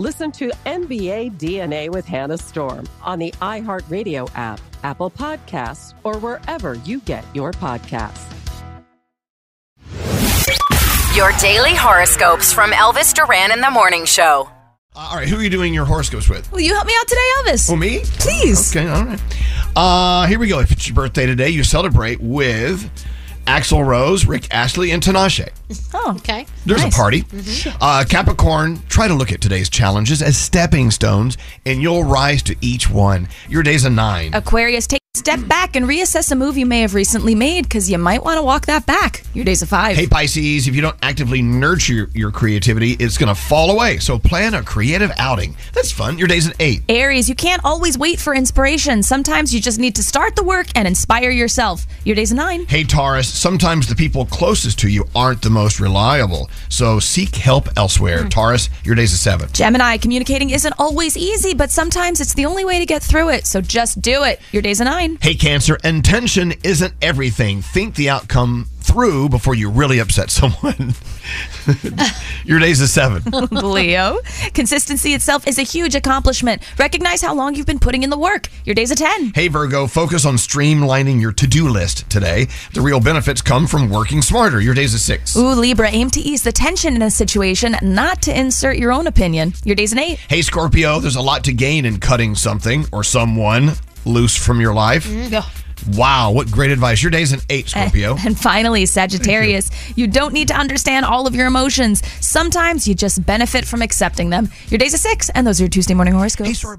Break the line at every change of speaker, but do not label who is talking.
Listen to NBA DNA with Hannah Storm on the iHeartRadio app, Apple Podcasts, or wherever you get your podcasts.
Your daily horoscopes from Elvis Duran in the Morning Show.
All right, who are you doing your horoscopes with?
Will you help me out today, Elvis?
Oh, me?
Please.
Okay, all right. Uh, here we go. If it's your birthday today, you celebrate with Axl Rose, Rick Astley, and Tinashe.
Oh,
Okay.
There's
Nice.
a party. Uh, Capricorn, try to look at today's challenges as stepping stones, and you'll rise to each one. Your day's a nine.
Aquarius, take a step back and reassess a move you may have recently made because you might want to walk that back. Your day's a five.
Hey Pisces, if you don't actively nurture your, your creativity, it's going to fall away. So plan a creative outing. That's fun. Your day's an eight.
Aries, you can't always wait for inspiration. Sometimes you just need to start the work and inspire yourself. Your day's a nine.
Hey Taurus, sometimes the people closest to you aren't the most reliable. So seek help elsewhere. Hmm. Taurus, your day's a seven.
Gemini, communicating isn't always easy, but sometimes it's the only way to get through it. So just do it. Your day's a nine.
Hey Cancer, intention isn't everything. Think the outcome through before you really upset someone. your day's a seven.
Leo, consistency itself is a huge accomplishment. Recognize how long you've been putting in the work. Your day's a 10.
Hey Virgo, focus on streamlining your to-do list today. The real benefits come from working smarter. Your day's a six.
Ooh, Libra, aim to ease the tension in a situation, not to insert your own opinion. Your day's an 8.
Hey Scorpio, there's a lot to gain in cutting something or someone loose from your life. Mm, Wow, what great advice. Your day's an eight, Scorpio.
And finally, Sagittarius, you don't need to understand all of your emotions. Sometimes you just benefit from accepting them. Your day's a 6, and those are your Tuesday morning horoscopes.
Hey.